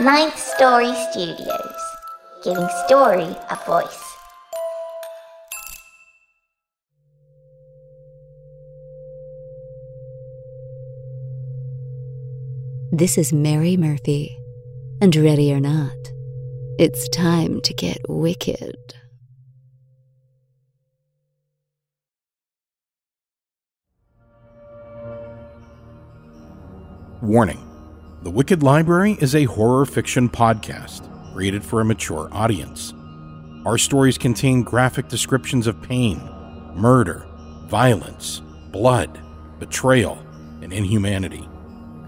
Ninth Story Studios, giving story a voice. This is Mary Murphy, and ready or not, it's time to get wicked. Warning The Wicked Library is a horror fiction podcast created for a mature audience. Our stories contain graphic descriptions of pain, murder, violence, blood, betrayal, and inhumanity.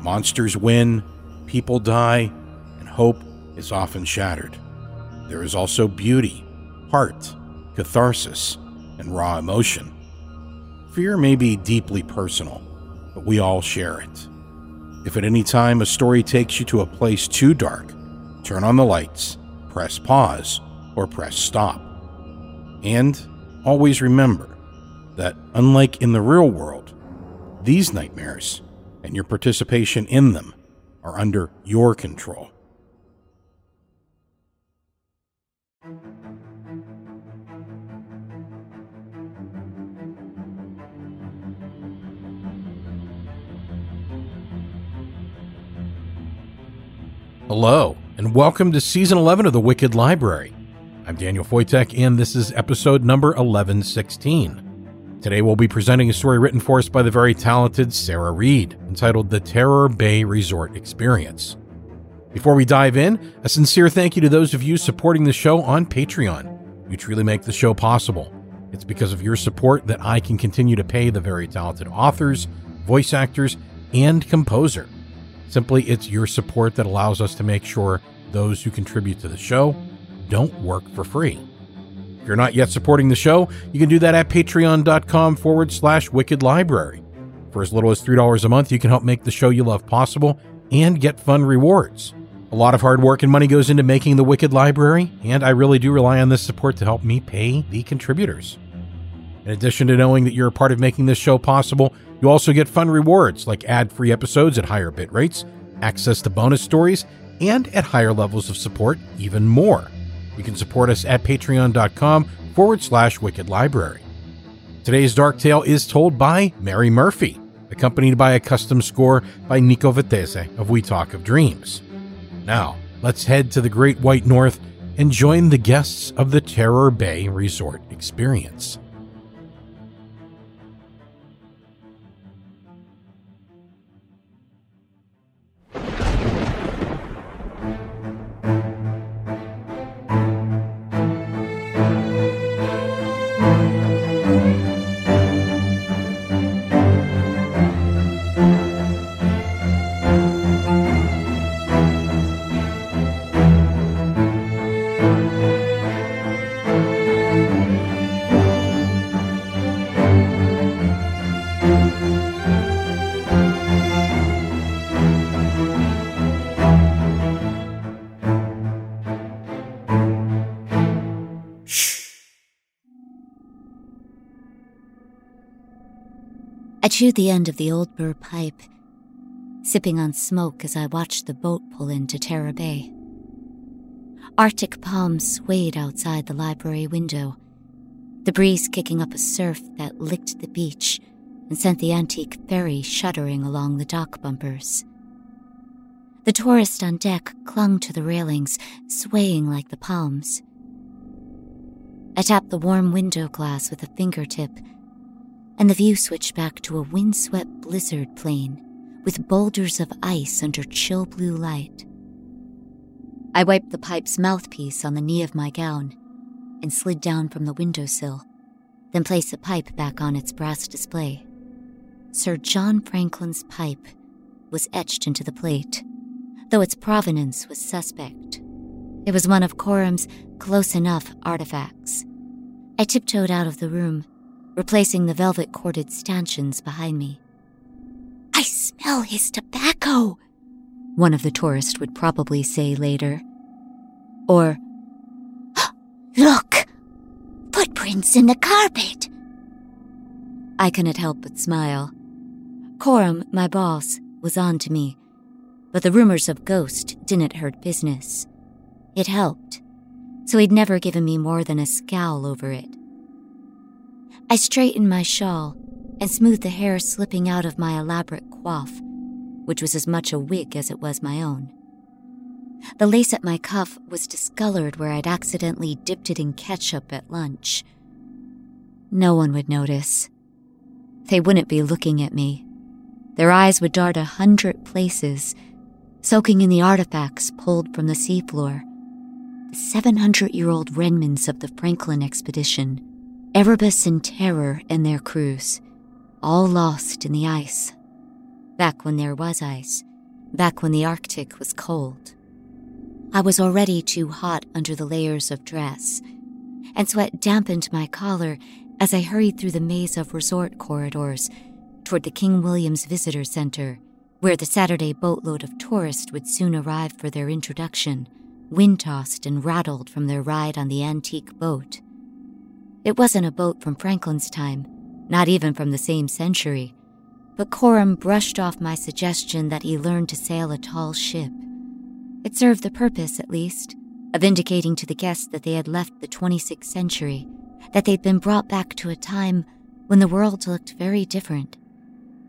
Monsters win, people die, and hope is often shattered. There is also beauty, heart, catharsis, and raw emotion. Fear may be deeply personal, but we all share it. If at any time a story takes you to a place too dark, turn on the lights, press pause, or press stop. And always remember that, unlike in the real world, these nightmares and your participation in them are under your control. Hello, and welcome to season 11 of The Wicked Library. I'm Daniel Foytek, and this is episode number 1116. Today we'll be presenting a story written for us by the very talented Sarah Read, entitled The Terror Bay Resort Experience. Before we dive in, a sincere thank you to those of you supporting the show on Patreon. You truly make the show possible. It's because of your support that I can continue to pay the very talented authors, voice actors, and composer. Simply, it's your support that allows us to make sure those who contribute to the show don't work for free. If you're not yet supporting the show, you can do that at patreon.com forward slash wicked library. For as little as $3 a month, you can help make the show you love possible and get fun rewards. A lot of hard work and money goes into making the Wicked Library, and I really do rely on this support to help me pay the contributors. In addition to knowing that you're a part of making this show possible, you also get fun rewards like ad free episodes at higher bit rates, access to bonus stories, and at higher levels of support, even more. You can support us at patreon.com forward slash wicked library. Today's Dark Tale is told by Mary Murphy, accompanied by a custom score by Nico Vettese of We Talk of Dreams. Now, let's head to the Great White North and join the guests of the Terror Bay Resort experience. Chewed the end of the old burr pipe, sipping on smoke as I watched the boat pull into Terror Bay. Arctic palms swayed outside the library window, the breeze kicking up a surf that licked the beach and sent the antique ferry shuddering along the dock bumpers. The tourist on deck clung to the railings, swaying like the palms. I tapped the warm window glass with a fingertip and the view switched back to a windswept blizzard plain with boulders of ice under chill blue light. I wiped the pipe's mouthpiece on the knee of my gown and slid down from the windowsill, then placed the pipe back on its brass display. Sir John Franklin's pipe was etched into the plate, though its provenance was suspect. It was one of Coram's close enough artifacts. I tiptoed out of the room replacing the velvet corded stanchions behind me. I smell his tobacco, one of the tourists would probably say later. Or, Look! Footprints in the carpet! I couldn't help but smile. Coram, my boss, was on to me, but the rumors of Ghost didn't hurt business. It helped, so he'd never given me more than a scowl over it. I straightened my shawl and smoothed the hair slipping out of my elaborate coif, which was as much a wig as it was my own. The lace at my cuff was discolored where I'd accidentally dipped it in ketchup at lunch. No one would notice. They wouldn't be looking at me. Their eyes would dart a hundred places, soaking in the artifacts pulled from the seafloor. The 700 year old remnants of the Franklin expedition, Erebus and Terror and their crews, all lost in the ice. Back when there was ice, back when the Arctic was cold. I was already too hot under the layers of dress, and sweat dampened my collar as I hurried through the maze of resort corridors toward the King William's Visitor Center, where the Saturday boatload of tourists would soon arrive for their introduction, wind tossed and rattled from their ride on the antique boat. It wasn't a boat from Franklin's time, not even from the same century, but Coram brushed off my suggestion that he learn to sail a tall ship. It served the purpose, at least, of indicating to the guests that they had left the 26th century, that they'd been brought back to a time when the world looked very different.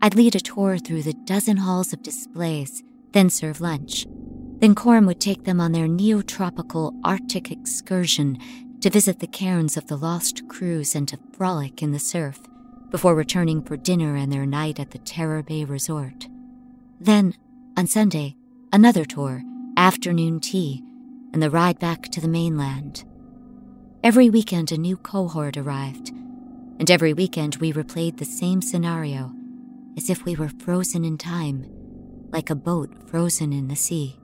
I'd lead a tour through the dozen halls of displays, then serve lunch. Then Coram would take them on their neotropical Arctic excursion to visit the cairns of the lost crews and to frolic in the surf, before returning for dinner and their night at the Terror Bay Resort. Then, on Sunday, another tour, afternoon tea, and the ride back to the mainland. Every weekend, a new cohort arrived, and every weekend we replayed the same scenario as if we were frozen in time, like a boat frozen in the sea.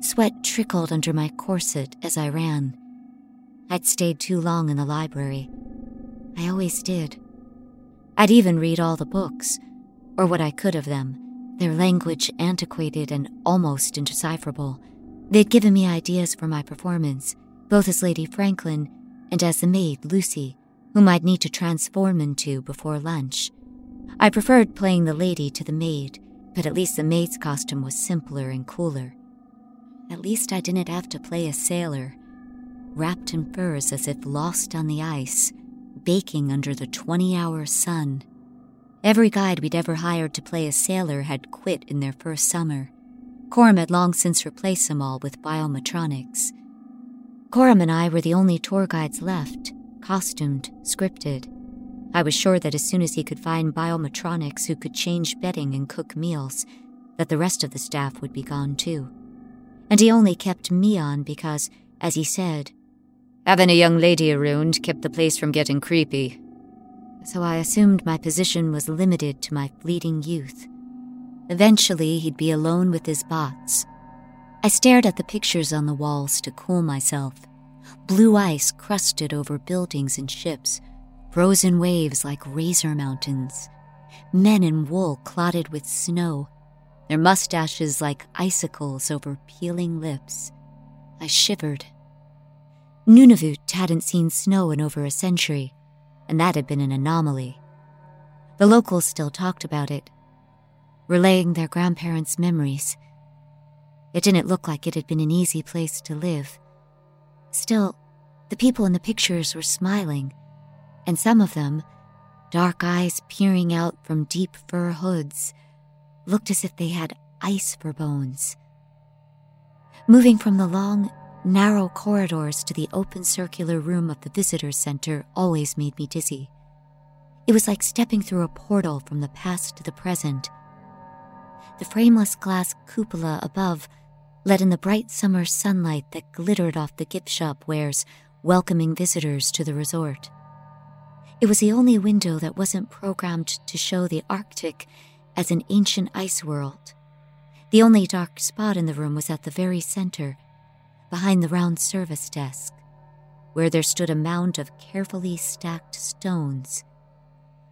Sweat trickled under my corset as I ran. I'd stayed too long in the library. I always did. I'd even read all the books, or what I could of them, their language antiquated and almost indecipherable. They'd given me ideas for my performance, both as Lady Franklin and as the maid, Lucy, whom I'd need to transform into before lunch. I preferred playing the lady to the maid, but at least the maid's costume was simpler and cooler. At least I didn't have to play a sailor, wrapped in furs as if lost on the ice, baking under the 20 hour sun. Every guide we'd ever hired to play a sailor had quit in their first summer. Coram had long since replaced them all with biometronics. Coram and I were the only tour guides left, costumed, scripted. I was sure that as soon as he could find biometronics who could change bedding and cook meals, that the rest of the staff would be gone too. And he only kept me on because, as he said, having a young lady around kept the place from getting creepy. So I assumed my position was limited to my fleeting youth. Eventually, he'd be alone with his bots. I stared at the pictures on the walls to cool myself. Blue ice crusted over buildings and ships frozen waves like razor mountains, men in wool clotted with snow, their mustaches like icicles over peeling lips. I shivered. Nunavut hadn't seen snow in over a century, and that had been an anomaly. The locals still talked about it, relaying their grandparents' memories. It didn't look like it had been an easy place to live. Still, the people in the pictures were smiling, and some of them, dark eyes peering out from deep fur hoods, looked as if they had ice for bones. Moving from the long, narrow corridors to the open circular room of the visitor center always made me dizzy. It was like stepping through a portal from the past to the present. The frameless glass cupola above let in the bright summer sunlight that glittered off the gift shop wares, welcoming visitors to the resort. It was the only window that wasn't programmed to show the Arctic as an ancient ice world. The only dark spot in the room was at the very center, behind the round service desk, where there stood a mound of carefully stacked stones.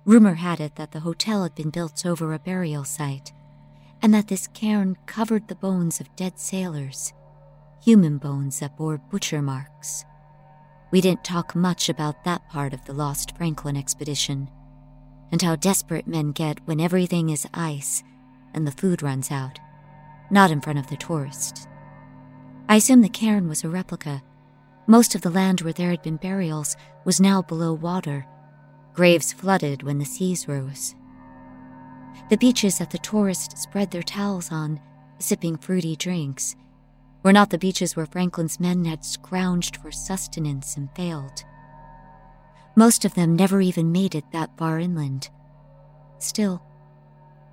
Rumor had it that the hotel had been built over a burial site, and that this cairn covered the bones of dead sailors, human bones that bore butcher marks. We didn't talk much about that part of the Lost Franklin expedition, and how desperate men get when everything is ice and the food runs out. not in front of the tourists. I assume the cairn was a replica. Most of the land where there had been burials was now below water, graves flooded when the seas rose. The beaches that the tourists spread their towels on, sipping fruity drinks, were not the beaches where Franklin's men had scrounged for sustenance and failed. Most of them never even made it that far inland. Still,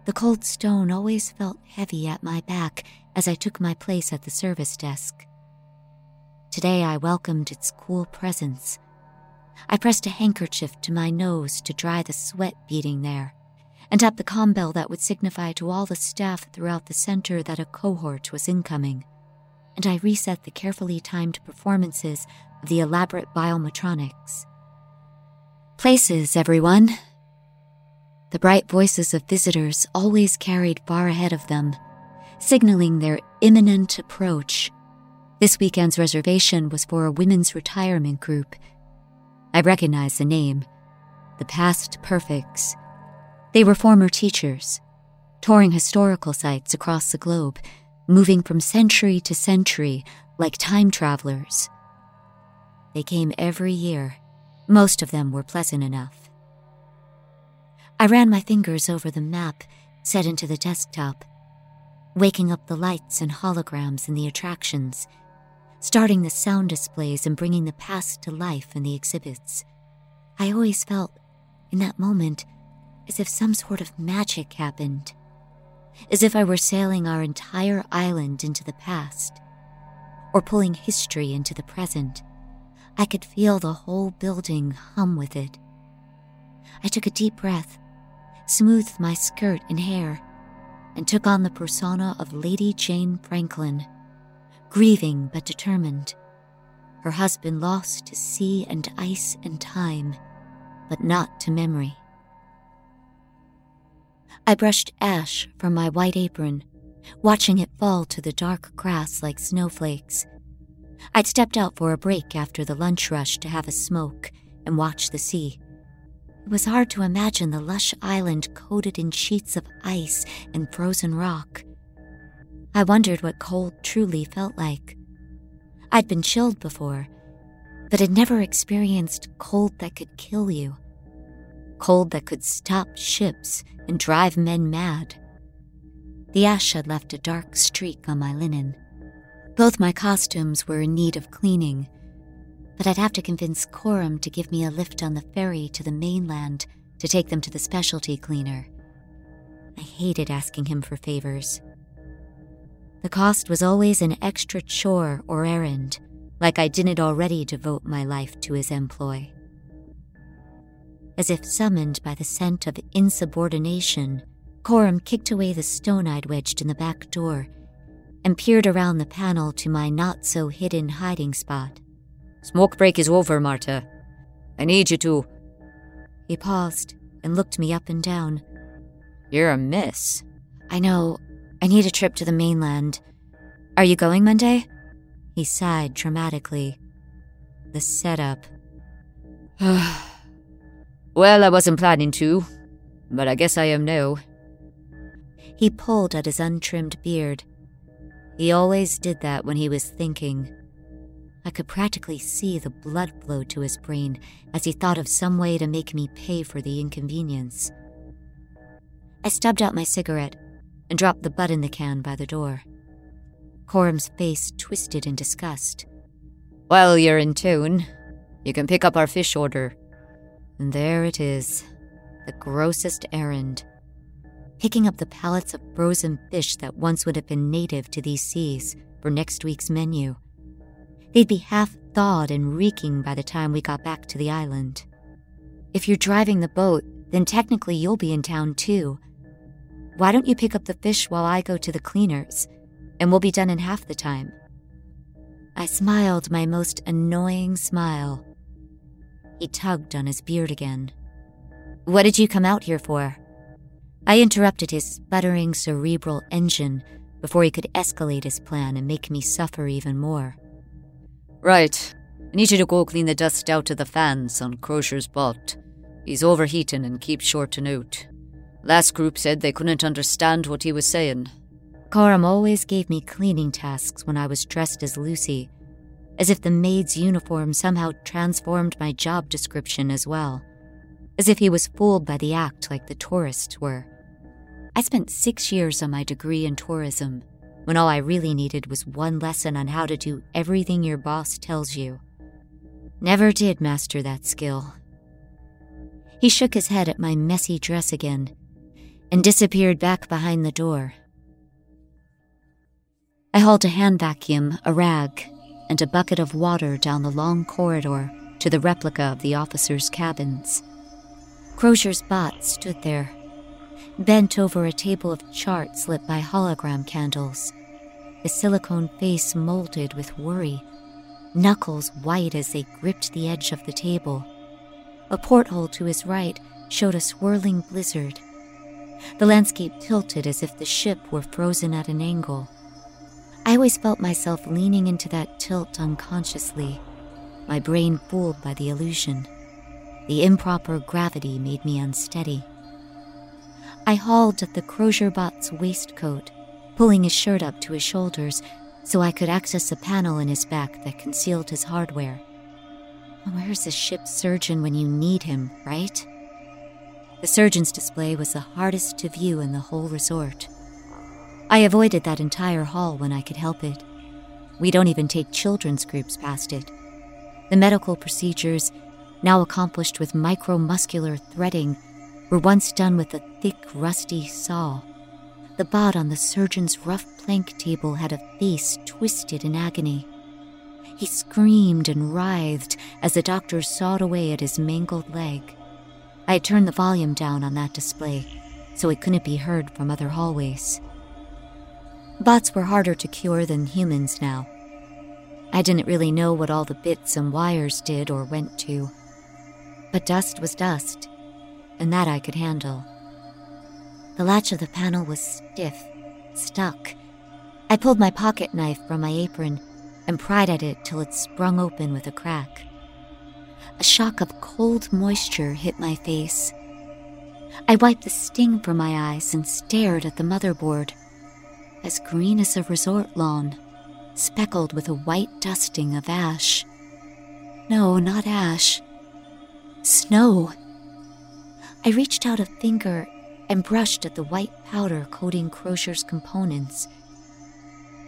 the cold stone always felt heavy at my back as I took my place at the service desk. Today I welcomed its cool presence. I pressed a handkerchief to my nose to dry the sweat beating there, and tapped the com bell that would signify to all the staff throughout the center that a cohort was incoming. And I reset the carefully timed performances of the elaborate biometronics. Places, everyone, the bright voices of visitors always carried far ahead of them, signaling their imminent approach. This weekend's reservation was for a women's retirement group. I recognized the name the Past Perfects. They were former teachers, touring historical sites across the globe, moving from century to century like time travelers. They came every year. Most of them were pleasant enough. I ran my fingers over the map set into the desktop, waking up the lights and holograms in the attractions, starting the sound displays and bringing the past to life in the exhibits. I always felt, in that moment, as if some sort of magic happened, as if I were sailing our entire island into the past, or pulling history into the present. I could feel the whole building hum with it. I took a deep breath smoothed my skirt and hair, and took on the persona of Lady Jane Franklin, grieving but determined. Her husband lost to sea and ice and time, but not to memory. I brushed ash from my white apron, watching it fall to the dark grass like snowflakes. I'd stepped out for a break after the lunch rush to have a smoke and watch the sea. It was hard to imagine the lush island coated in sheets of ice and frozen rock. I wondered what cold truly felt like. I'd been chilled before, but had never experienced cold that could kill you. Cold that could stop ships and drive men mad. The ash had left a dark streak on my linen. Both my costumes were in need of cleaning, but I'd have to convince Coram to give me a lift on the ferry to the mainland to take them to the specialty cleaner. I hated asking him for favors. The cost was always an extra chore or errand, like I didn't already devote my life to his employ. As if summoned by the scent of insubordination, Coram kicked away the stone I'd wedged in the back door and peered around the panel to my not so hidden hiding spot. Smoke break is over, Marta. I need you to. He paused and looked me up and down. You're a miss. I know. I need a trip to the mainland. Are you going Monday? He sighed dramatically. The setup. well, I wasn't planning to, but I guess I am now. He pulled at his untrimmed beard. He always did that when he was thinking. I could practically see the blood flow to his brain as he thought of some way to make me pay for the inconvenience. I stubbed out my cigarette and dropped the butt in the can by the door. Coram's face twisted in disgust. While you're in tune. you can pick up our fish order. And there it is, the grossest errand. Picking up the pallets of frozen fish that once would have been native to these seas for next week's menu. They'd be half thawed and reeking by the time we got back to the island. If you're driving the boat, then technically you'll be in town too. Why don't you pick up the fish while I go to the cleaners, and we'll be done in half the time? I smiled my most annoying smile. He tugged on his beard again. What did you come out here for? I interrupted his sputtering cerebral engine before he could escalate his plan and make me suffer even more. Right. I need you to go clean the dust out of the fans on Crozier's boat. He's overheating and keeps short to note. Last group said they couldn't understand what he was saying. Coram always gave me cleaning tasks when I was dressed as Lucy, as if the maid's uniform somehow transformed my job description as well, as if he was fooled by the act like the tourists were. I spent six years on my degree in tourism when all I really needed was one lesson on how to do everything your boss tells you. Never did master that skill. He shook his head at my messy dress again and disappeared back behind the door. I hauled a hand vacuum, a rag, and a bucket of water down the long corridor to the replica of the officers' cabins. Crozier's bot stood there, bent over a table of charts lit by hologram candles, his silicone face molded with worry, knuckles white as they gripped the edge of the table. A porthole to his right showed a swirling blizzard. The landscape tilted as if the ship were frozen at an angle. I always felt myself leaning into that tilt unconsciously, my brain fooled by the illusion. The improper gravity made me unsteady. I hauled at the Crozier bot's waistcoat, pulling his shirt up to his shoulders so I could access a panel in his back that concealed his hardware. Where's the ship's surgeon when you need him, right? The surgeon's display was the hardest to view in the whole resort. I avoided that entire hall when I could help it. We don't even take children's groups past it. The medical procedures, now accomplished with micromuscular threading, were once done with a thick, rusty saw. The bot on the surgeon's rough plank table had a face twisted in agony. He screamed and writhed as the doctor sawed away at his mangled leg. I had turned the volume down on that display so it couldn't be heard from other hallways. Bots were harder to cure than humans now. I didn't really know what all the bits and wires did or went to. But dust was dust, and that I could handle. The latch of the panel was stiff, stuck. I pulled my pocket knife from my apron and pried at it till it sprung open with a crack. A shock of cold moisture hit my face. I wiped the sting from my eyes and stared at the motherboard as green as a resort lawn, speckled with a white dusting of ash. No, not ash. Snow. I reached out a finger and brushed at the white powder coating Crozier's components.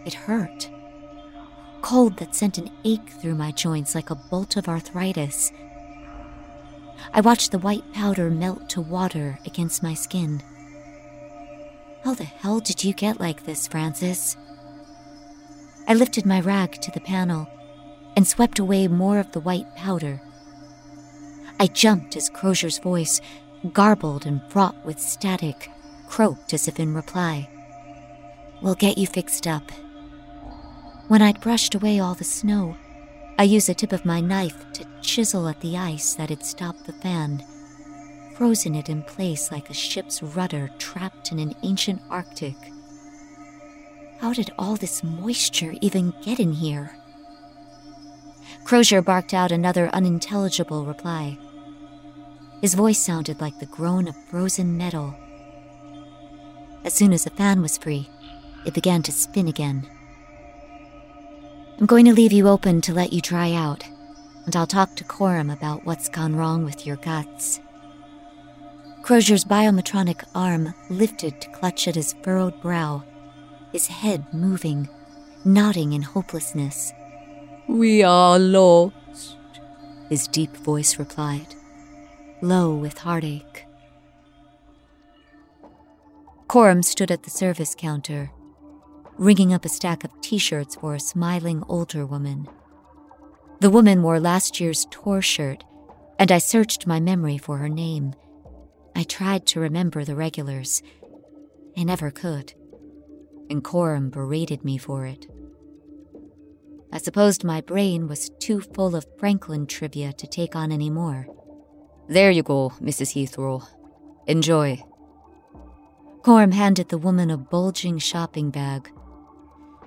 It hurt. Cold that sent an ache through my joints like a bolt of arthritis. I watched the white powder melt to water against my skin. How the hell did you get like this, Francis? I lifted my rag to the panel and swept away more of the white powder. I jumped as Crozier's voice, garbled and fraught with static, croaked as if in reply. We'll get you fixed up. When I'd brushed away all the snow, I used the tip of my knife to chisel at the ice that had stopped the fan frozen it in place like a ship's rudder trapped in an ancient Arctic. How did all this moisture even get in here? Crozier barked out another unintelligible reply. His voice sounded like the groan of frozen metal. As soon as the fan was free, it began to spin again. I'm going to leave you open to let you dry out, and I'll talk to Coram about what's gone wrong with your guts. Crozier's biometronic arm lifted to clutch at his furrowed brow, his head moving, nodding in hopelessness. We are lost, his deep voice replied, low with heartache. Coram stood at the service counter, ringing up a stack of t shirts for a smiling older woman. The woman wore last year's tour shirt, and I searched my memory for her name I tried to remember the regulars. I never could. And Coram berated me for it. I supposed my brain was too full of Franklin trivia to take on any more. There you go, Mrs. Heathrow. Enjoy. Coram handed the woman a bulging shopping bag.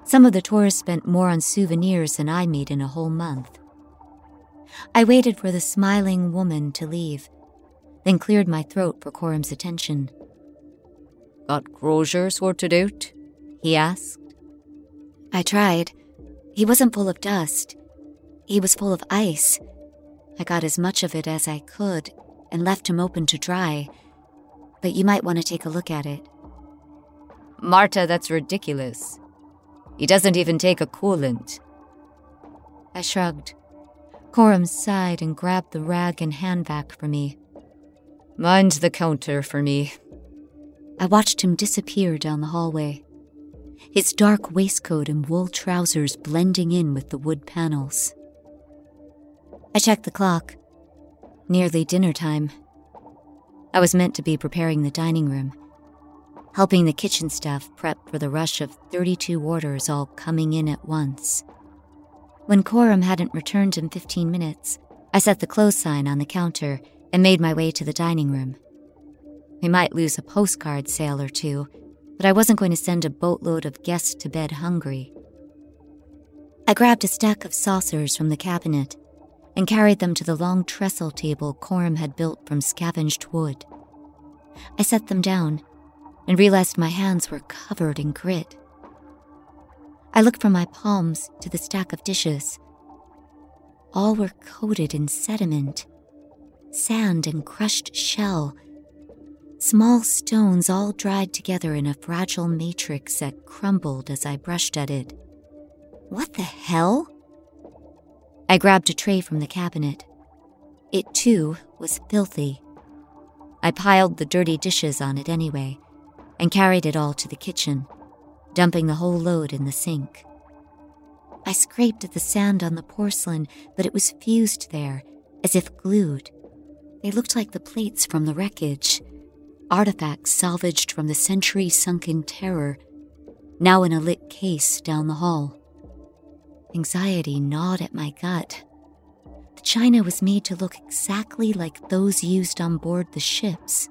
Some of the tourists spent more on souvenirs than I made in a whole month. I waited for the smiling woman to leave then cleared my throat for Coram's attention. Got Crozier sorted out? he asked. I tried. He wasn't full of dust. He was full of ice. I got as much of it as I could and left him open to dry. But you might want to take a look at it. Marta, that's ridiculous. He doesn't even take a coolant. I shrugged. Coram sighed and grabbed the rag and hand vac for me. Mind the counter for me. I watched him disappear down the hallway, his dark waistcoat and wool trousers blending in with the wood panels. I checked the clock. Nearly dinner time. I was meant to be preparing the dining room, helping the kitchen staff prep for the rush of 32 orders all coming in at once. When Coram hadn't returned in 15 minutes, I set the close sign on the counter and made my way to the dining room. We might lose a postcard sale or two, but I wasn't going to send a boatload of guests to bed hungry. I grabbed a stack of saucers from the cabinet and carried them to the long trestle table Coram had built from scavenged wood. I set them down and realized my hands were covered in grit. I looked from my palms to the stack of dishes. All were coated in sediment, sand, and crushed shell. Small stones all dried together in a fragile matrix that crumbled as I brushed at it. What the hell? I grabbed a tray from the cabinet. It, too, was filthy. I piled the dirty dishes on it anyway and carried it all to the kitchen dumping the whole load in the sink. I scraped at the sand on the porcelain, but it was fused there, as if glued. They looked like the plates from the wreckage, artifacts salvaged from the century sunken terror, now in a lit case down the hall. Anxiety gnawed at my gut. The china was made to look exactly like those used on board the ships.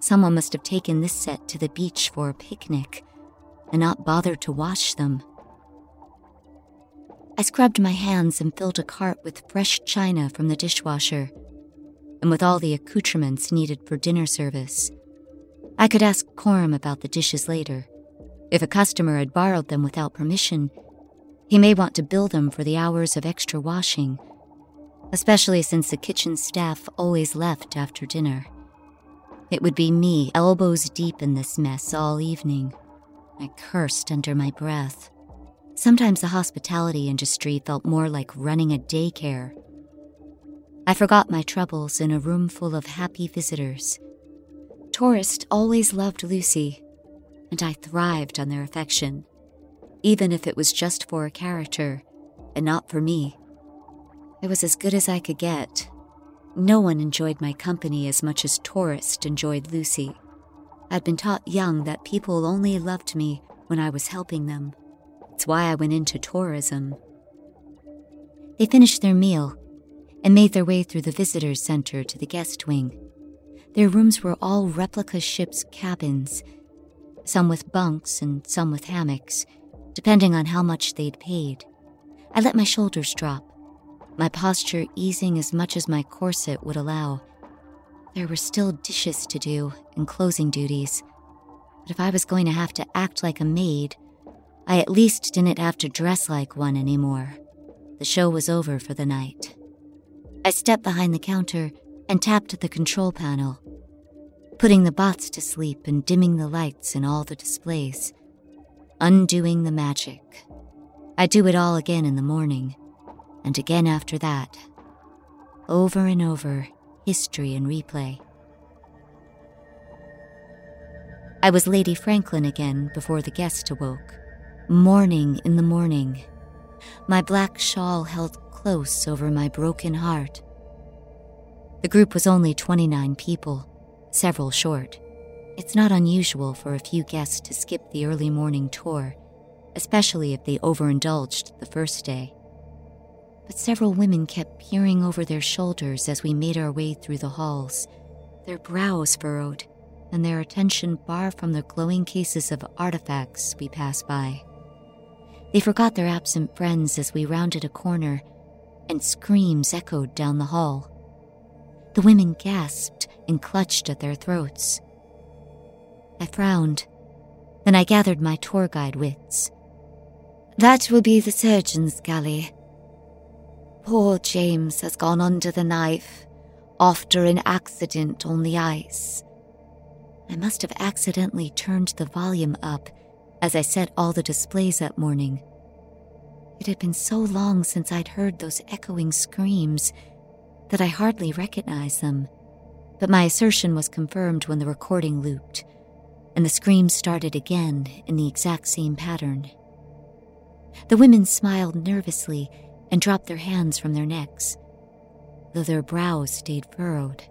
Someone must have taken this set to the beach for a picnic and not bothered to wash them. I scrubbed my hands and filled a cart with fresh china from the dishwasher, and with all the accoutrements needed for dinner service. I could ask Coram about the dishes later. If a customer had borrowed them without permission, he may want to bill them for the hours of extra washing, especially since the kitchen staff always left after dinner. It would be me, elbows deep in this mess all evening. I cursed under my breath. Sometimes the hospitality industry felt more like running a daycare. I forgot my troubles in a room full of happy visitors. Tourists always loved Lucy, and I thrived on their affection, even if it was just for a character and not for me. It was as good as I could get. No one enjoyed my company as much as tourists enjoyed Lucy. I'd been taught young that people only loved me when I was helping them. It's why I went into tourism. They finished their meal and made their way through the visitors center to the guest wing. Their rooms were all replica ship's cabins, some with bunks and some with hammocks, depending on how much they'd paid. I let my shoulders drop, my posture easing as much as my corset would allow. There were still dishes to do and closing duties. But if I was going to have to act like a maid, I at least didn't have to dress like one anymore. The show was over for the night. I stepped behind the counter and tapped the control panel, putting the bots to sleep and dimming the lights in all the displays, undoing the magic. I do it all again in the morning, and again after that. Over and over history and replay. I was Lady Franklin again before the guest awoke. Morning in the morning. My black shawl held close over my broken heart. The group was only 29 people, several short. It's not unusual for a few guests to skip the early morning tour, especially if they overindulged the first day but several women kept peering over their shoulders as we made our way through the halls, their brows furrowed, and their attention far from the glowing cases of artifacts we passed by. They forgot their absent friends as we rounded a corner, and screams echoed down the hall. The women gasped and clutched at their throats. I frowned. Then I gathered my tour guide wits. That will be the surgeon's galley. Poor James has gone under the knife after an accident on the ice. I must have accidentally turned the volume up as I set all the displays that morning. It had been so long since I'd heard those echoing screams that I hardly recognized them. But my assertion was confirmed when the recording looped, and the screams started again in the exact same pattern. The women smiled nervously and dropped their hands from their necks, though their brows stayed furrowed.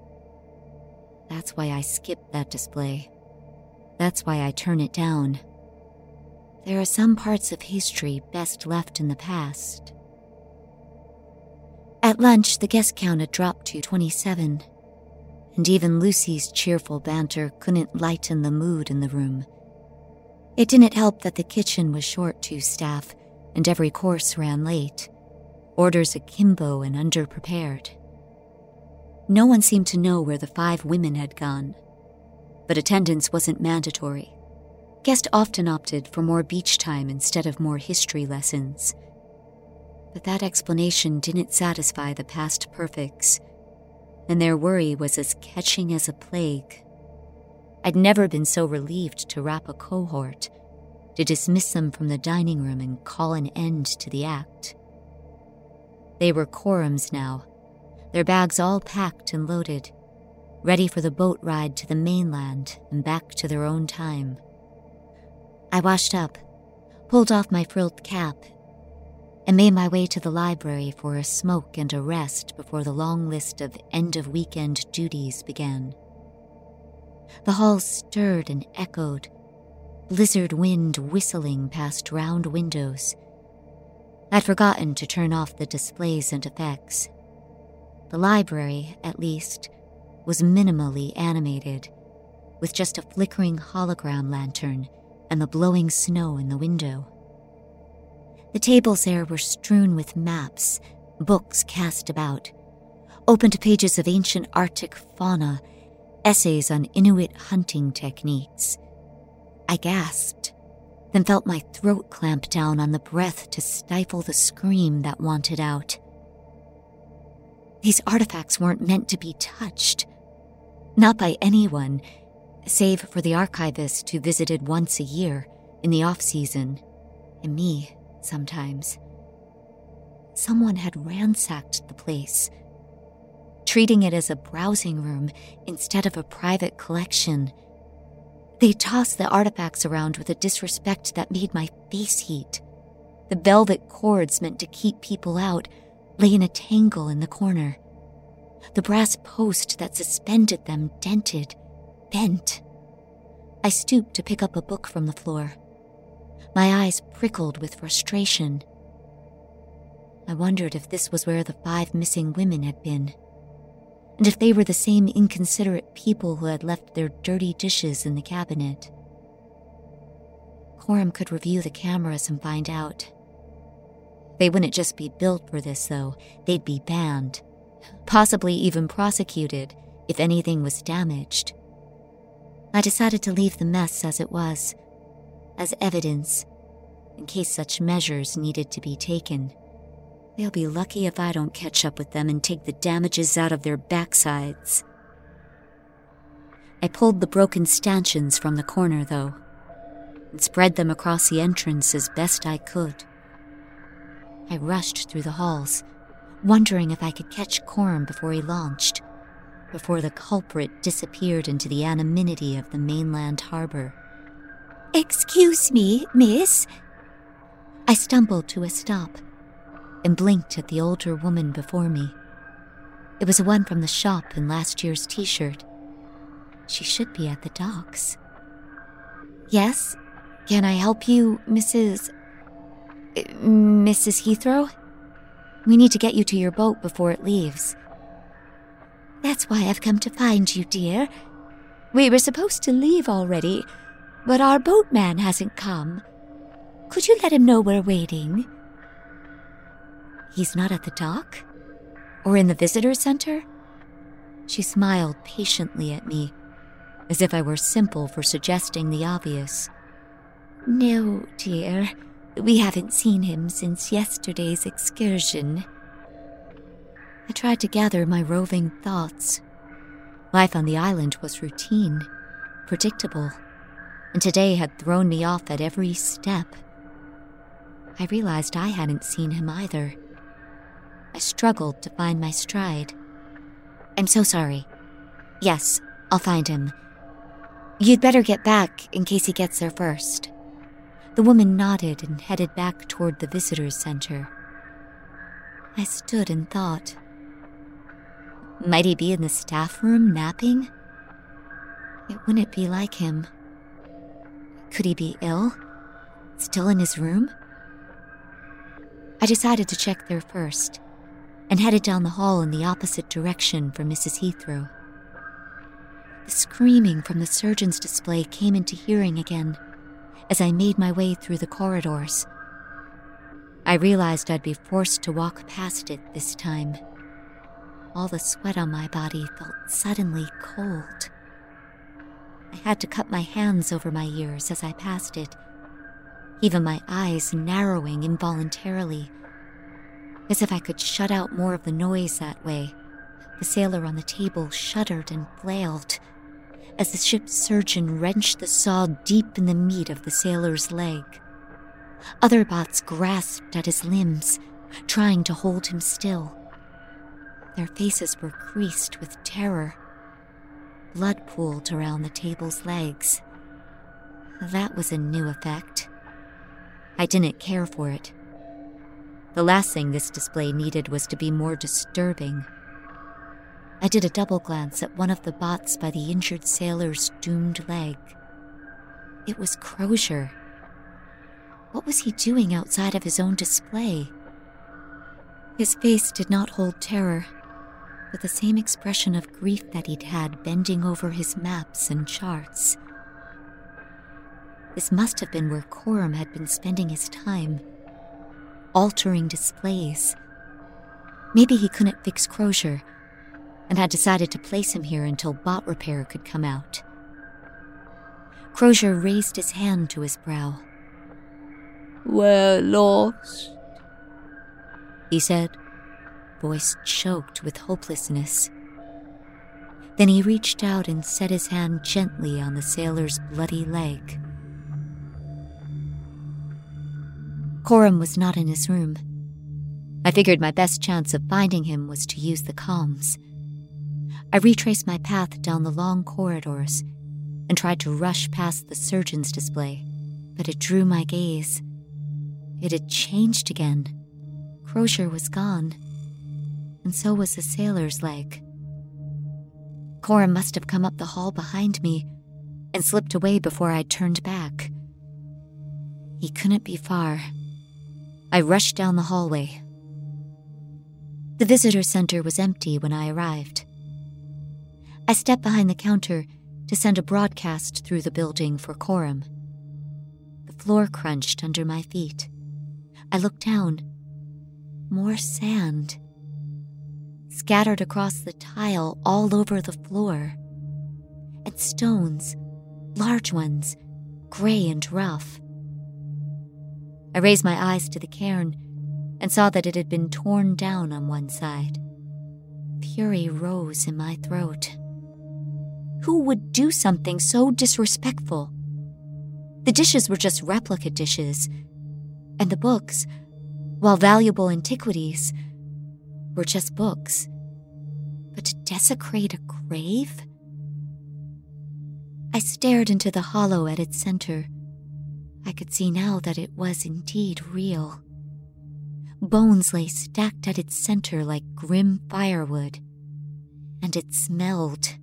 That's why I skipped that display. That's why I turn it down. There are some parts of history best left in the past. At lunch, the guest count had dropped to 27, and even Lucy's cheerful banter couldn't lighten the mood in the room. It didn't help that the kitchen was short to staff, and every course ran late, orders akimbo and underprepared. No one seemed to know where the five women had gone, but attendance wasn't mandatory. Guest often opted for more beach time instead of more history lessons. But that explanation didn't satisfy the past perfects, and their worry was as catching as a plague. I'd never been so relieved to wrap a cohort, to dismiss them from the dining room and call an end to the act. They were Coram's now, their bags all packed and loaded, ready for the boat ride to the mainland and back to their own time. I washed up, pulled off my frilled cap, and made my way to the library for a smoke and a rest before the long list of end of weekend duties began. The hall stirred and echoed, blizzard wind whistling past round windows. I'd forgotten to turn off the displays and effects. The library, at least, was minimally animated, with just a flickering hologram lantern and the blowing snow in the window. The tables there were strewn with maps, books cast about, open to pages of ancient Arctic fauna, essays on Inuit hunting techniques. I gasped, then felt my throat clamp down on the breath to stifle the scream that wanted out. These artifacts weren't meant to be touched. Not by anyone, save for the archivist who visited once a year in the off season, and me sometimes. Someone had ransacked the place, treating it as a browsing room instead of a private collection. They tossed the artifacts around with a disrespect that made my face heat. The velvet cords meant to keep people out lay in a tangle in the corner. The brass post that suspended them dented bent. I stooped to pick up a book from the floor. My eyes prickled with frustration. I wondered if this was where the five missing women had been, and if they were the same inconsiderate people who had left their dirty dishes in the cabinet. Coram could review the cameras and find out. They wouldn't just be built for this, though, they'd be banned, possibly even prosecuted if anything was damaged. I decided to leave the mess as it was, as evidence, in case such measures needed to be taken. They'll be lucky if I don't catch up with them and take the damages out of their backsides. I pulled the broken stanchions from the corner, though, and spread them across the entrance as best I could. I rushed through the halls, wondering if I could catch Coram before he launched before the culprit disappeared into the anonymity of the mainland harbor. Excuse me, miss. I stumbled to a stop and blinked at the older woman before me. It was one from the shop in last year's t shirt. She should be at the docks. Yes? Can I help you, Mrs. Mrs. Heathrow? We need to get you to your boat before it leaves. That's why I've come to find you, dear. We were supposed to leave already, but our boatman hasn't come. Could you let him know we're waiting? He's not at the dock? Or in the visitor center? She smiled patiently at me, as if I were simple for suggesting the obvious. No, dear. We haven't seen him since yesterday's excursion. I tried to gather my roving thoughts. Life on the island was routine, predictable, and today had thrown me off at every step. I realized I hadn't seen him either. I struggled to find my stride. I'm so sorry. Yes, I'll find him. You'd better get back in case he gets there first. The woman nodded and headed back toward the visitors center. I stood and thought. Might he be in the staff room napping? It wouldn't be like him. Could he be ill? Still in his room? I decided to check there first and headed down the hall in the opposite direction from Mrs. Heathrow. The screaming from the surgeon's display came into hearing again as I made my way through the corridors. I realized I'd be forced to walk past it this time. All the sweat on my body felt suddenly cold. I had to cut my hands over my ears as I passed it, even my eyes narrowing involuntarily, as if I could shut out more of the noise that way. The sailor on the table shuddered and flailed as the ship's surgeon wrenched the saw deep in the meat of the sailor's leg. Other bots grasped at his limbs, trying to hold him still. Their faces were creased with terror. Blood pooled around the table's legs. That was a new effect. I didn't care for it. The last thing this display needed was to be more disturbing. I did a double glance at one of the bots by the injured sailor's doomed leg. It was Crozier. What was he doing outside of his own display? His face did not hold terror, but the same expression of grief that he'd had bending over his maps and charts. This must have been where Coram had been spending his time, altering displays. Maybe he couldn't fix Crozier and had decided to place him here until bot repair could come out. Crozier raised his hand to his brow. We're lost, he said, voice choked with hopelessness. Then he reached out and set his hand gently on the sailor's bloody leg. Coram was not in his room. I figured my best chance of finding him was to use the comms. I retraced my path down the long corridors and tried to rush past the surgeon's display, but it drew my gaze. It had changed again. Crozier was gone, and so was the sailor's leg. Coram must have come up the hall behind me and slipped away before I'd turned back. He couldn't be far. I rushed down the hallway. The visitor center was empty when I arrived. I stepped behind the counter to send a broadcast through the building for Coram. The floor crunched under my feet. I looked down. More sand. Scattered across the tile all over the floor. And stones, large ones, gray and rough. I raised my eyes to the cairn and saw that it had been torn down on one side. Fury rose in my throat. Who would do something so disrespectful? The dishes were just replica dishes, and the books, while valuable antiquities, were just books. But to desecrate a grave? I stared into the hollow at its center. I could see now that it was indeed real. Bones lay stacked at its center like grim firewood, and it smelled.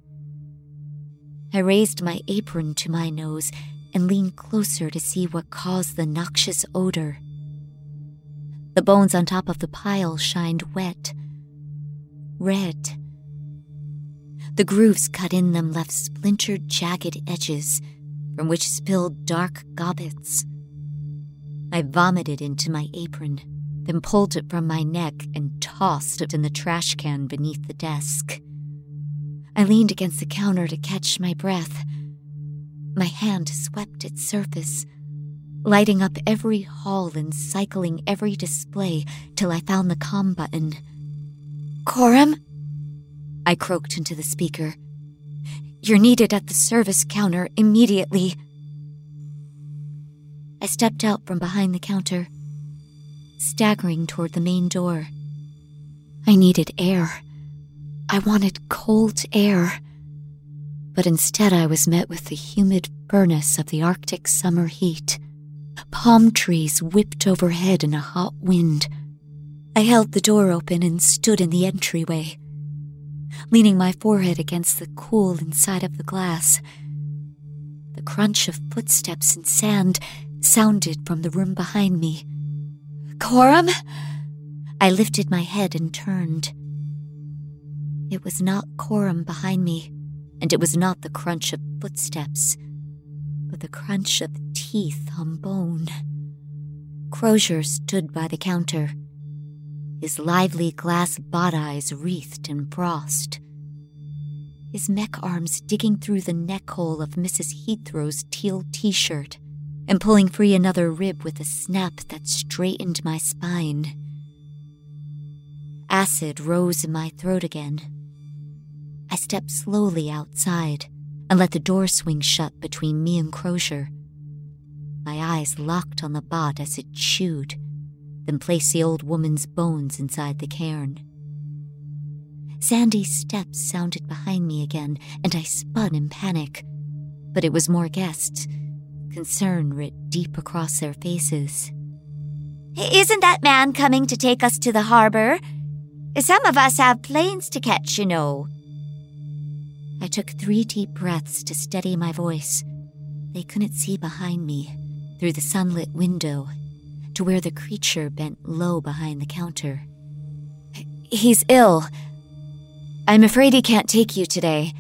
I raised my apron to my nose and leaned closer to see what caused the noxious odor. The bones on top of the pile shined wet, red. The grooves cut in them left splintered, jagged edges from which spilled dark gobbets. I vomited into my apron, then pulled it from my neck and tossed it in the trash can beneath the desk. I leaned against the counter to catch my breath. My hand swept its surface, lighting up every hall and cycling every display till I found the com button. Coram? I croaked into the speaker. You're needed at the service counter immediately. I stepped out from behind the counter, staggering toward the main door. I needed air. I wanted cold air. But instead, I was met with the humid furnace of the Arctic summer heat. Palm trees whipped overhead in a hot wind. I held the door open and stood in the entryway, leaning my forehead against the cool inside of the glass. The crunch of footsteps in sand sounded from the room behind me. Coram? I lifted my head and turned. It was not Coram behind me, and it was not the crunch of footsteps, but the crunch of teeth on bone. Crozier stood by the counter, his lively glass bot eyes wreathed in frost. His mech arms digging through the neck hole of Mrs. Heathrow's teal t shirt and pulling free another rib with a snap that straightened my spine. Acid rose in my throat again. I stepped slowly outside and let the door swing shut between me and Crozier. My eyes locked on the bot as it chewed, then placed the old woman's bones inside the cairn. Sandy's steps sounded behind me again, and I spun in panic. But it was more guests. Concern writ deep across their faces. Isn't that man coming to take us to the harbor? Some of us have planes to catch, you know. I took three deep breaths to steady my voice. They couldn't see behind me, through the sunlit window, to where the creature bent low behind the counter. He's ill. I'm afraid he can't take you today.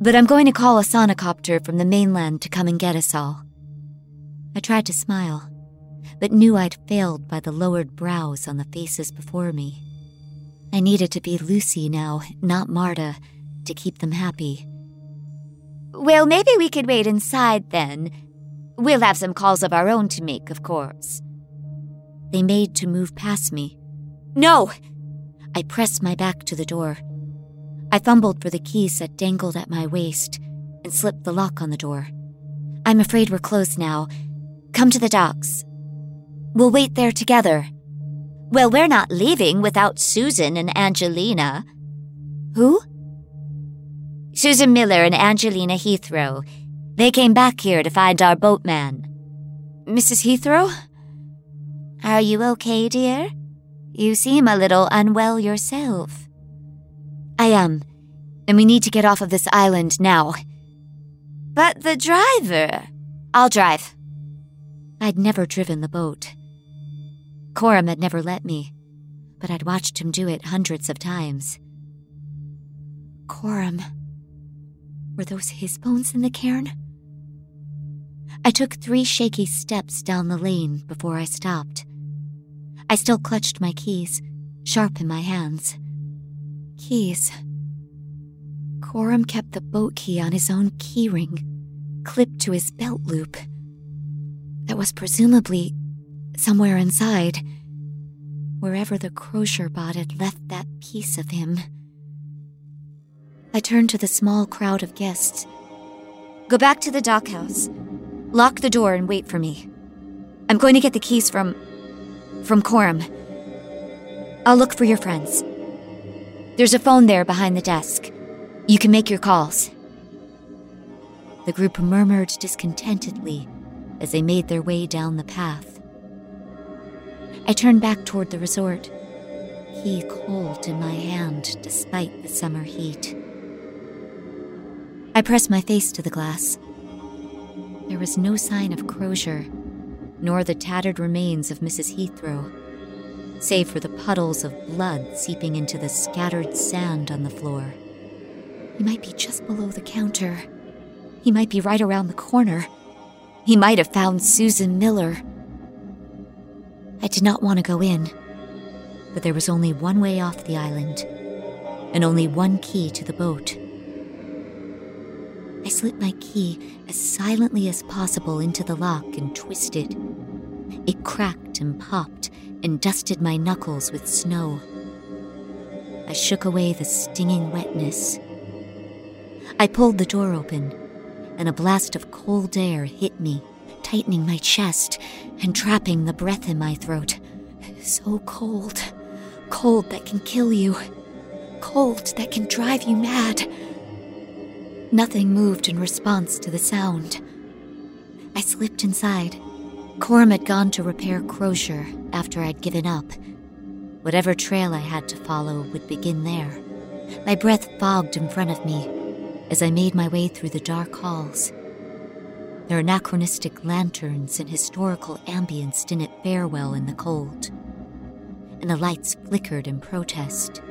But I'm going to call a sonicopter from the mainland to come and get us all. I tried to smile, but knew I'd failed by the lowered brows on the faces before me. I needed to be Lucy now, not Marta, to keep them happy. Well, maybe we could wait inside then. We'll have some calls of our own to make, of course. They made to move past me. No! I pressed my back to the door. I fumbled for the keys that dangled at my waist and slipped the lock on the door. I'm afraid we're closed now. Come to the docks. We'll wait there together. Well, we're not leaving without Susan and Angelina. Who? Susan Miller and Angelina Heathrow. They came back here to find our boatman. Mrs. Heathrow? Are you okay, dear? You seem a little unwell yourself. I am, and we need to get off of this island now. But the driver. I'll drive. I'd never driven the boat. Coram had never let me, but I'd watched him do it hundreds of times. Coram. Were those his bones in the cairn? I took three shaky steps down the lane before I stopped. I still clutched my keys, sharp in my hands. Keys. Coram kept the boat key on his own keyring, clipped to his belt loop. That was presumably somewhere inside, wherever the Crozier bot had left that piece of him. I turned to the small crowd of guests. Go back to the dockhouse. Lock the door and wait for me. I'm going to get the keys from. from Coram. I'll look for your friends. There's a phone there behind the desk. You can make your calls. The group murmured discontentedly as they made their way down the path. I turned back toward the resort, key cold in my hand despite the summer heat. I pressed my face to the glass. There was no sign of Crozier, nor the tattered remains of Mrs. Heathrow, save for the puddles of blood seeping into the scattered sand on the floor. He might be just below the counter. He might be right around the corner. He might have found Susan Miller. I did not want to go in, but there was only one way off the island, and only one key to the boat. I slipped my key as silently as possible into the lock and twisted. It cracked and popped and dusted my knuckles with snow. I shook away the stinging wetness. I pulled the door open, and a blast of cold air hit me, tightening my chest and trapping the breath in my throat. So cold. Cold that can kill you. Cold that can drive you mad. Nothing moved in response to the sound. I slipped inside. Coram had gone to repair Crozier after I'd given up. Whatever trail I had to follow would begin there. My breath fogged in front of me as I made my way through the dark halls. Their anachronistic lanterns and historical ambience didn't fare well in the cold, and the lights flickered in protest.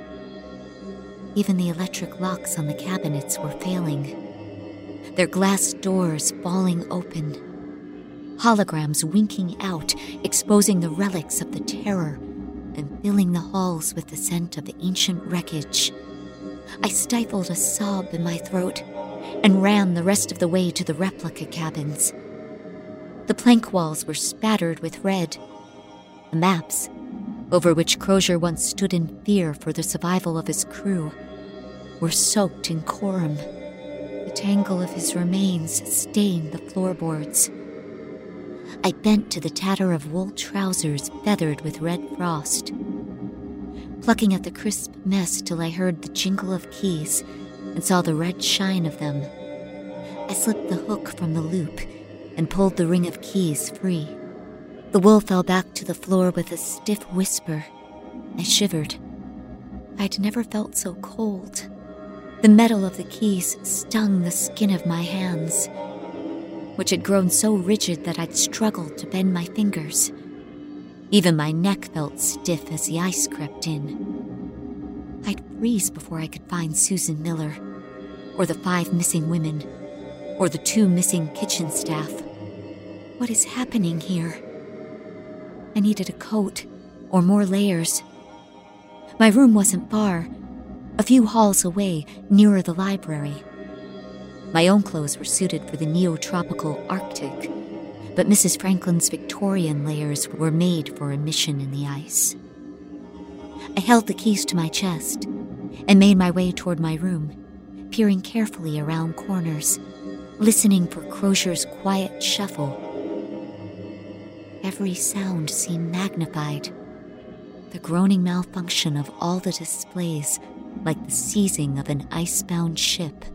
Even the electric locks on the cabinets were failing, their glass doors falling open, holograms winking out, exposing the relics of the terror and filling the halls with the scent of ancient wreckage. I stifled a sob in my throat and ran the rest of the way to the replica cabins. The plank walls were spattered with red. The maps, over which Crozier once stood in fear for the survival of his crew, were soaked in Coram. The tangle of his remains stained the floorboards. I bent to the tatter of wool trousers feathered with red frost, plucking at the crisp mess till I heard the jingle of keys and saw the red shine of them. I slipped the hook from the loop and pulled the ring of keys free. The wool fell back to the floor with a stiff whisper. I shivered. I'd never felt so cold. The metal of the keys stung the skin of my hands, which had grown so rigid that I'd struggled to bend my fingers. Even my neck felt stiff as the ice crept in. I'd freeze before I could find Susan Miller, or the five missing women, or the two missing kitchen staff. What is happening here? I needed a coat, or more layers. My room wasn't far, a few halls away, nearer the library. My own clothes were suited for the neotropical Arctic, but Mrs. Franklin's Victorian layers were made for a mission in the ice. I held the keys to my chest and made my way toward my room, peering carefully around corners, listening for Crozier's quiet shuffle. Every sound seemed magnified. The groaning malfunction of all the displays like the seizing of an icebound ship.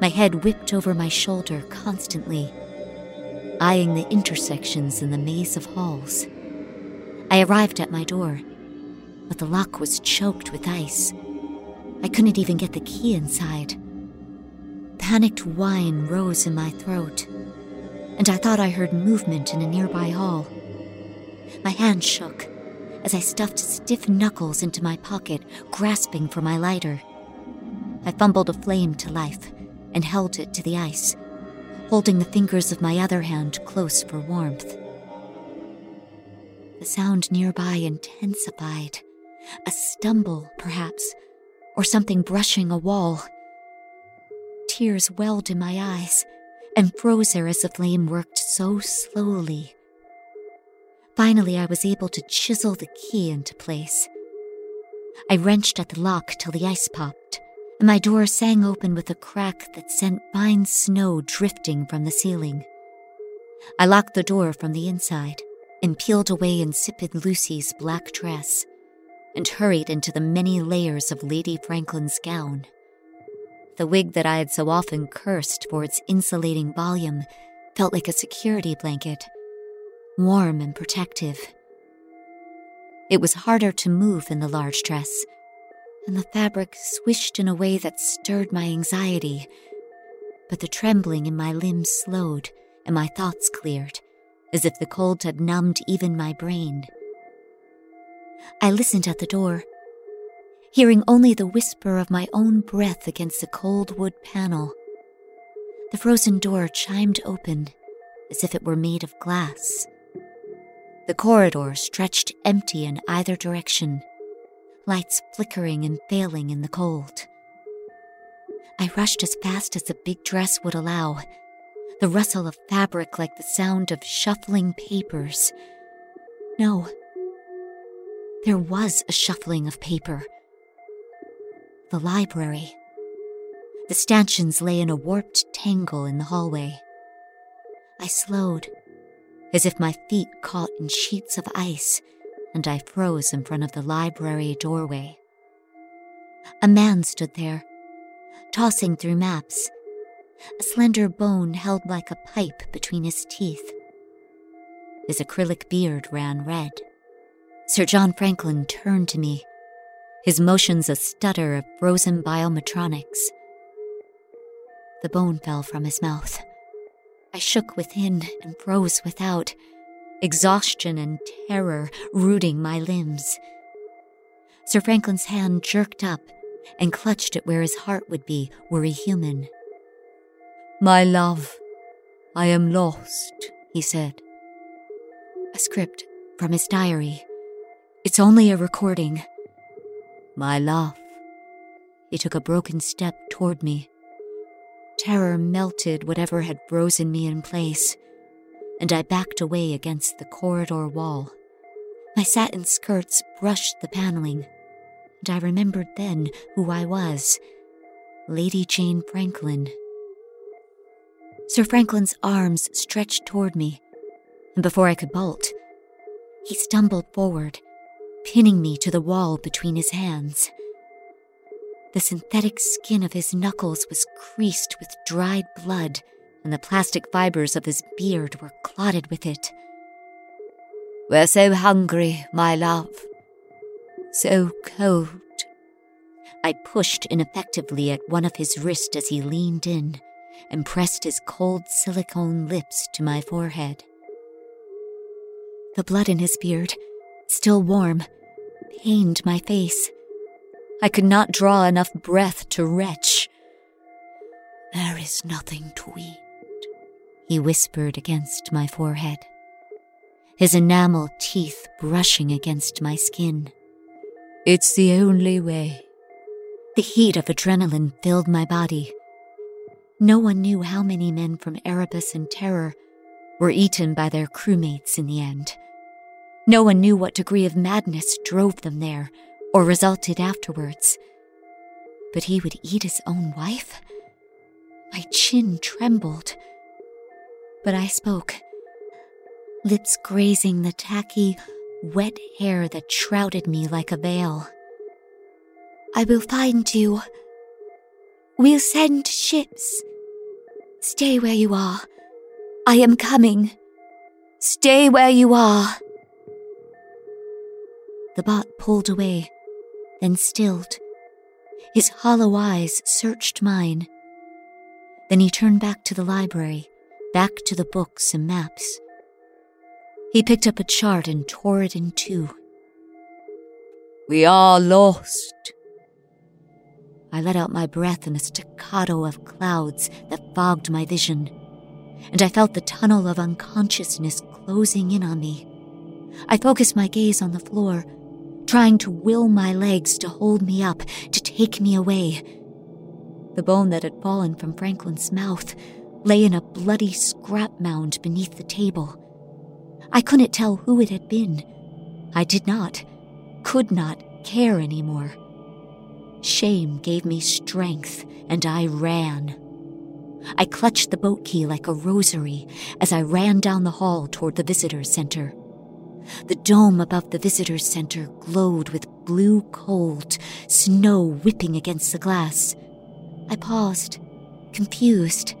My head whipped over my shoulder constantly, eyeing the intersections in the maze of halls. I arrived at my door, but the lock was choked with ice. I couldn't even get the key inside. Panicked whine rose in my throat, and I thought I heard movement in a nearby hall. My hand shook as I stuffed stiff knuckles into my pocket, grasping for my lighter. I fumbled a flame to life and held it to the ice, holding the fingers of my other hand close for warmth. The sound nearby intensified. A stumble, perhaps, or something brushing a wall. Tears welled in my eyes and froze there as the flame worked so slowly Finally, I was able to chisel the key into place. I wrenched at the lock till the ice popped, and my door sang open with a crack that sent fine snow drifting from the ceiling. I locked the door from the inside and peeled away insipid Lucy's black dress and hurried into the many layers of Lady Franklin's gown. The wig that I had so often cursed for its insulating volume felt like a security blanket warm and protective. It was harder to move in the large dress, and the fabric swished in a way that stirred my anxiety. But the trembling in my limbs slowed, and my thoughts cleared, as if the cold had numbed even my brain. I listened at the door, hearing only the whisper of my own breath against the cold wood panel. The frozen door chimed open, as if it were made of glass. The corridor stretched empty in either direction, lights flickering and failing in the cold. I rushed as fast as the big dress would allow, the rustle of fabric like the sound of shuffling papers. No, there was a shuffling of paper. The library. The stanchions lay in a warped tangle in the hallway. I slowed, as if my feet caught in sheets of ice, and I froze in front of the library doorway. A man stood there, tossing through maps, a slender bone held like a pipe between his teeth. His acrylic beard ran red. Sir John Franklin turned to me, his motions a stutter of frozen biometronics. The bone fell from his mouth. I shook within and froze without, exhaustion and terror rooting my limbs. Sir Franklin's hand jerked up and clutched at where his heart would be were he human. My love, I am lost, he said. A script from his diary. It's only a recording. My love. He took a broken step toward me. Terror melted whatever had frozen me in place, and I backed away against the corridor wall. My satin skirts brushed the paneling, and I remembered then who I was Lady Jane Franklin. Sir Franklin's arms stretched toward me, and before I could bolt, he stumbled forward, pinning me to the wall between his hands. The synthetic skin of his knuckles was creased with dried blood, and the plastic fibers of his beard were clotted with it. We're so hungry, my love. So cold. I pushed ineffectively at one of his wrists as he leaned in and pressed his cold silicone lips to my forehead. The blood in his beard, still warm, pained my face. I could not draw enough breath to retch. There is nothing to eat, he whispered against my forehead, his enamel teeth brushing against my skin. It's the only way. The heat of adrenaline filled my body. No one knew how many men from Erebus and Terror were eaten by their crewmates in the end. No one knew what degree of madness drove them there or resulted afterwards. But he would eat his own wife? My chin trembled. But I spoke, lips grazing the tacky, wet hair that shrouded me like a veil. I will find you. We'll send ships. Stay where you are. I am coming. Stay where you are. The bot pulled away, then stilled. His hollow eyes searched mine. Then he turned back to the library, back to the books and maps. He picked up a chart and tore it in two. We are lost. I let out my breath in a staccato of clouds that fogged my vision, and I felt the tunnel of unconsciousness closing in on me. I focused my gaze on the floor, trying to will my legs to hold me up, to take me away. The bone that had fallen from Franklin's mouth lay in a bloody scrap mound beneath the table. I couldn't tell who it had been. I did not, could not care anymore. Shame gave me strength, and I ran. I clutched the boat key like a rosary as I ran down the hall toward the visitor's center. The dome above the visitor's center glowed with blue cold, snow whipping against the glass. I paused, confused,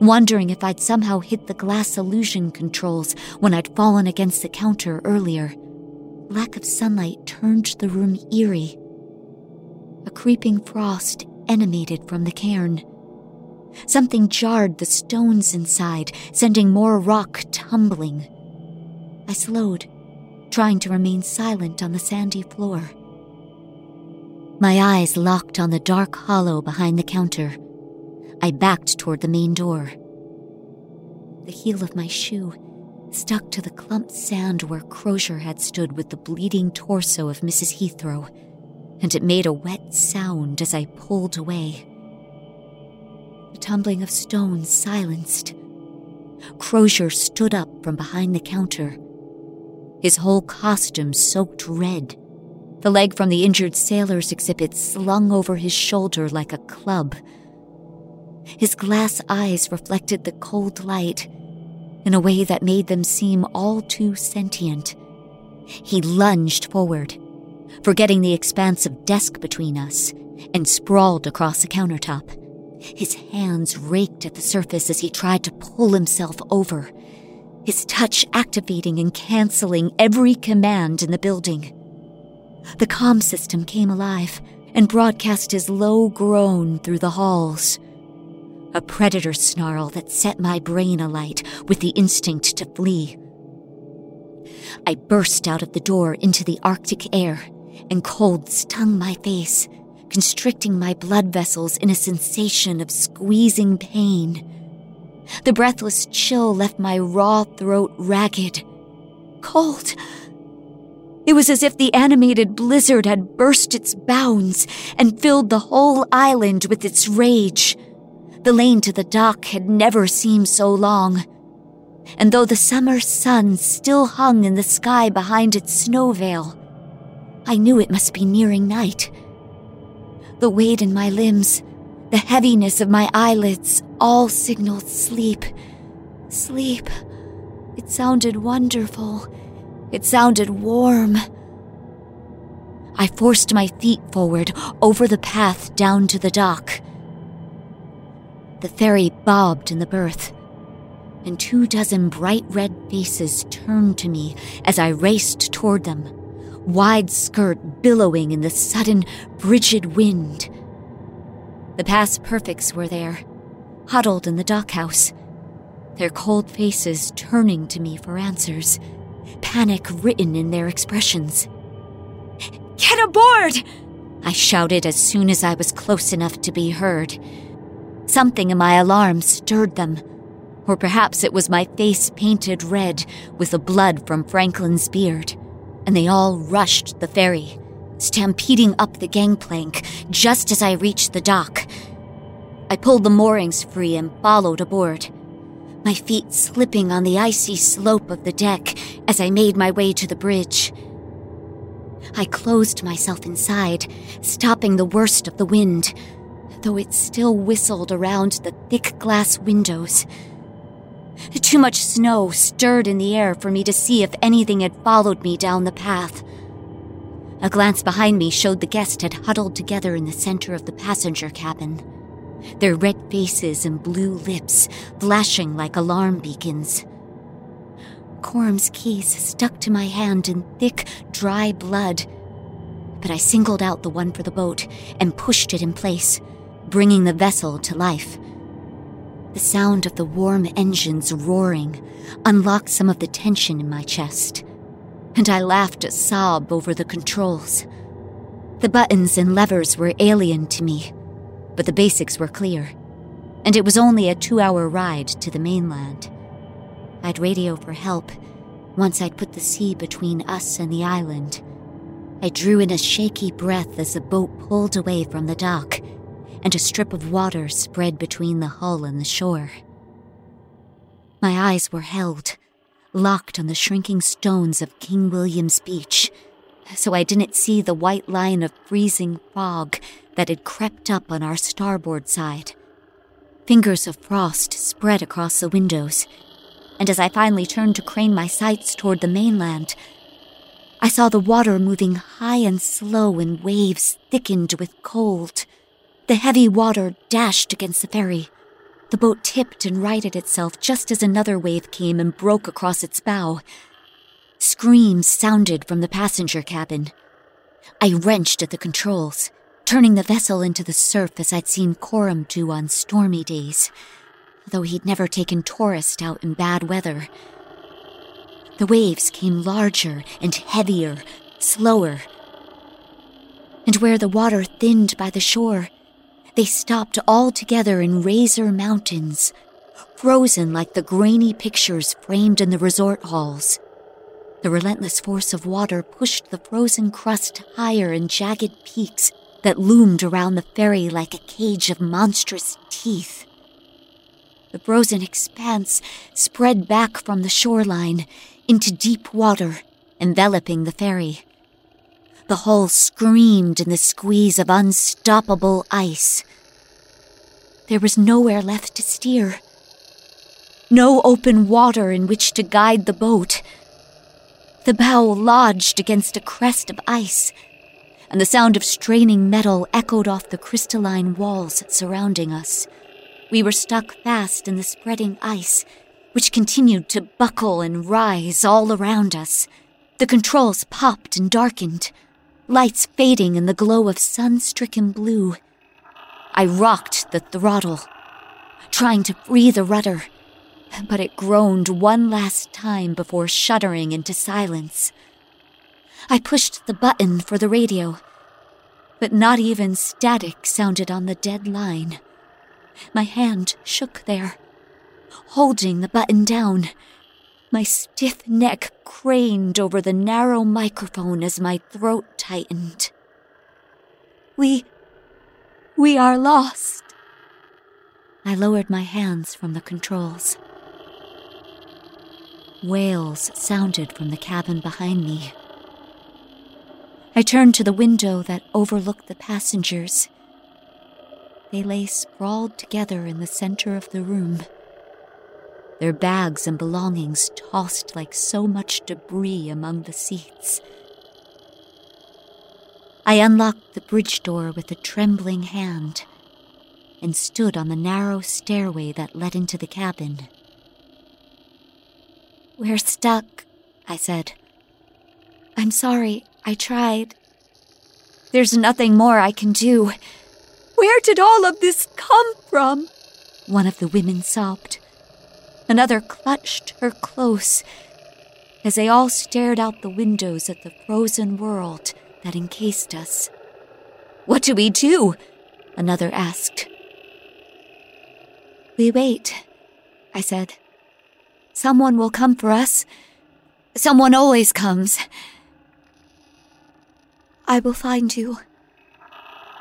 wondering if I'd somehow hit the glass illusion controls when I'd fallen against the counter earlier. Lack of sunlight turned the room eerie. A creeping frost emanated from the cairn. Something jarred the stones inside, sending more rock tumbling. I slowed, trying to remain silent on the sandy floor. My eyes locked on the dark hollow behind the counter. I backed toward the main door. The heel of my shoe stuck to the clumped sand where Crozier had stood with the bleeding torso of Mrs. Heathrow, and it made a wet sound as I pulled away. The tumbling of stones silenced. Crozier stood up from behind the counter, his whole costume soaked red. The leg from the injured sailor's exhibit slung over his shoulder like a club. His glass eyes reflected the cold light in a way that made them seem all too sentient. He lunged forward, forgetting the expanse of desk between us, and sprawled across the countertop. His hands raked at the surface as he tried to pull himself over, his touch activating and canceling every command in the building. The comm system came alive and broadcast his low groan through the halls. A predator snarl that set my brain alight with the instinct to flee. I burst out of the door into the Arctic air, and cold stung my face, constricting my blood vessels in a sensation of squeezing pain. The breathless chill left my raw throat ragged. Cold. It was as if the animated blizzard had burst its bounds and filled the whole island with its rage. The lane to the dock had never seemed so long. And though the summer sun still hung in the sky behind its snow veil, I knew it must be nearing night. The weight in my limbs, the heaviness of my eyelids all signaled sleep. Sleep. It sounded wonderful. It sounded warm. I forced my feet forward over the path down to the dock. The ferry bobbed in the berth, and two dozen bright red faces turned to me as I raced toward them, wide skirt billowing in the sudden, frigid wind. The past perfects were there, huddled in the dockhouse, their cold faces turning to me for answers, panic written in their expressions. Get aboard! I shouted as soon as I was close enough to be heard. Something in my alarm stirred them, or perhaps it was my face painted red with the blood from Franklin's beard, and they all rushed the ferry stampeding up the gangplank just as I reached the dock. I pulled the moorings free and followed aboard, my feet slipping on the icy slope of the deck as I made my way to the bridge. I closed myself inside, stopping the worst of the wind, though it still whistled around the thick glass windows. Too much snow stirred in the air for me to see if anything had followed me down the path. A glance behind me showed the guests had huddled together in the center of the passenger cabin, their red faces and blue lips flashing like alarm beacons. Coram's keys stuck to my hand in thick, dry blood, but I singled out the one for the boat and pushed it in place, bringing the vessel to life. The sound of the warm engines roaring unlocked some of the tension in my chest and I laughed a sob over the controls. The buttons and levers were alien to me, but the basics were clear, and it was only a two hour ride to the mainland. I'd radio for help once I'd put the sea between us and the island. I drew in a shaky breath as the boat pulled away from the dock, and a strip of water spread between the hull and the shore. My eyes were held locked on the shrinking stones of King William's Beach, so I didn't see the white line of freezing fog that had crept up on our starboard side. Fingers of frost spread across the windows, and as I finally turned to crane my sights toward the mainland, I saw the water moving high and slow in waves thickened with cold. The heavy water dashed against the ferry, the boat tipped and righted itself just as another wave came and broke across its bow. Screams sounded from the passenger cabin. I wrenched at the controls, turning the vessel into the surf as I'd seen Coram do on stormy days, though he'd never taken tourists out in bad weather. The waves came larger and heavier, slower. And where the water thinned by the shore, they stopped all together in Razor Mountains, frozen like the grainy pictures framed in the resort halls. The relentless force of water pushed the frozen crust higher in jagged peaks that loomed around the ferry like a cage of monstrous teeth. The frozen expanse spread back from the shoreline into deep water, enveloping the ferry. The hull screamed in the squeeze of unstoppable ice. There was nowhere left to steer. No open water in which to guide the boat. The bow lodged against a crest of ice, and the sound of straining metal echoed off the crystalline walls surrounding us. We were stuck fast in the spreading ice, which continued to buckle and rise all around us. The controls popped and darkened lights fading in the glow of sun stricken blue. I rocked the throttle, trying to free the rudder, but it groaned one last time before shuddering into silence. I pushed the button for the radio, but not even static sounded on the dead line. My hand shook there, holding the button down my stiff neck craned over the narrow microphone as my throat tightened. We. we are lost. I lowered my hands from the controls. Wails sounded from the cabin behind me. I turned to the window that overlooked the passengers. They lay sprawled together in the center of the room their bags and belongings tossed like so much debris among the seats. I unlocked the bridge door with a trembling hand and stood on the narrow stairway that led into the cabin. We're stuck, I said. I'm sorry, I tried. There's nothing more I can do. Where did all of this come from? One of the women sobbed. Another clutched her close as they all stared out the windows at the frozen world that encased us. What do we do? Another asked. We wait, I said. Someone will come for us. Someone always comes. I will find you.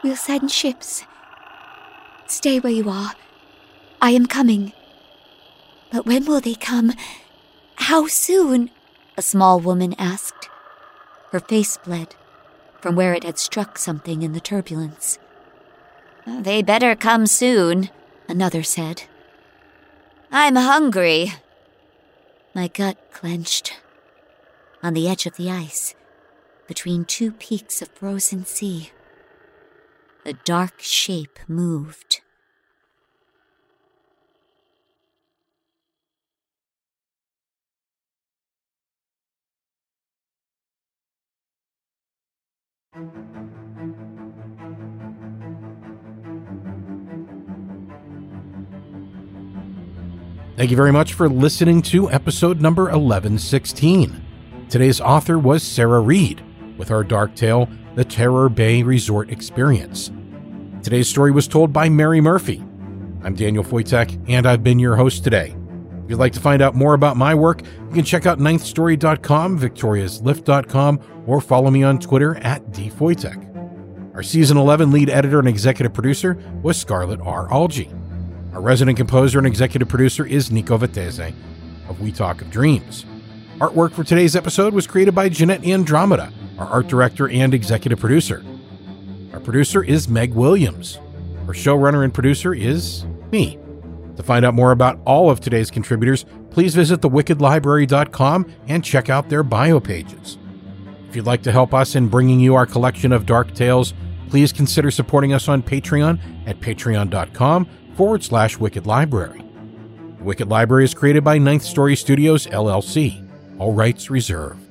We'll send ships. Stay where you are. I am coming. But when will they come? How soon? A small woman asked. Her face bled from where it had struck something in the turbulence. They better come soon, another said. I'm hungry. My gut clenched. On the edge of the ice, between two peaks of frozen sea, a dark shape moved. Thank you very much for listening to episode number 1116. Today's author was Sarah Read with our dark tale, The Terror Bay Resort Experience. Today's story was told by Mary Murphy. I'm Daniel Foytik, and I've been your host today. If you'd like to find out more about my work, you can check out ninthstory.com, victoriaslift.com, or follow me on Twitter at dfoytik. Our season 11 lead editor and executive producer was Scarlett R. Algie. Our resident composer and executive producer is Nico Vettese of We Talk of Dreams. Artwork for today's episode was created by Jeanette Andromeda, our art director and executive producer. Our producer is Meg Williams. Our showrunner and producer is me. To find out more about all of today's contributors, please visit thewickedlibrary.com and check out their bio pages. If you'd like to help us in bringing you our collection of dark tales, please consider supporting us on Patreon at patreon.com forward slash Wicked Library. Wicked Library is created by Ninth Story Studios, LLC. All rights reserved.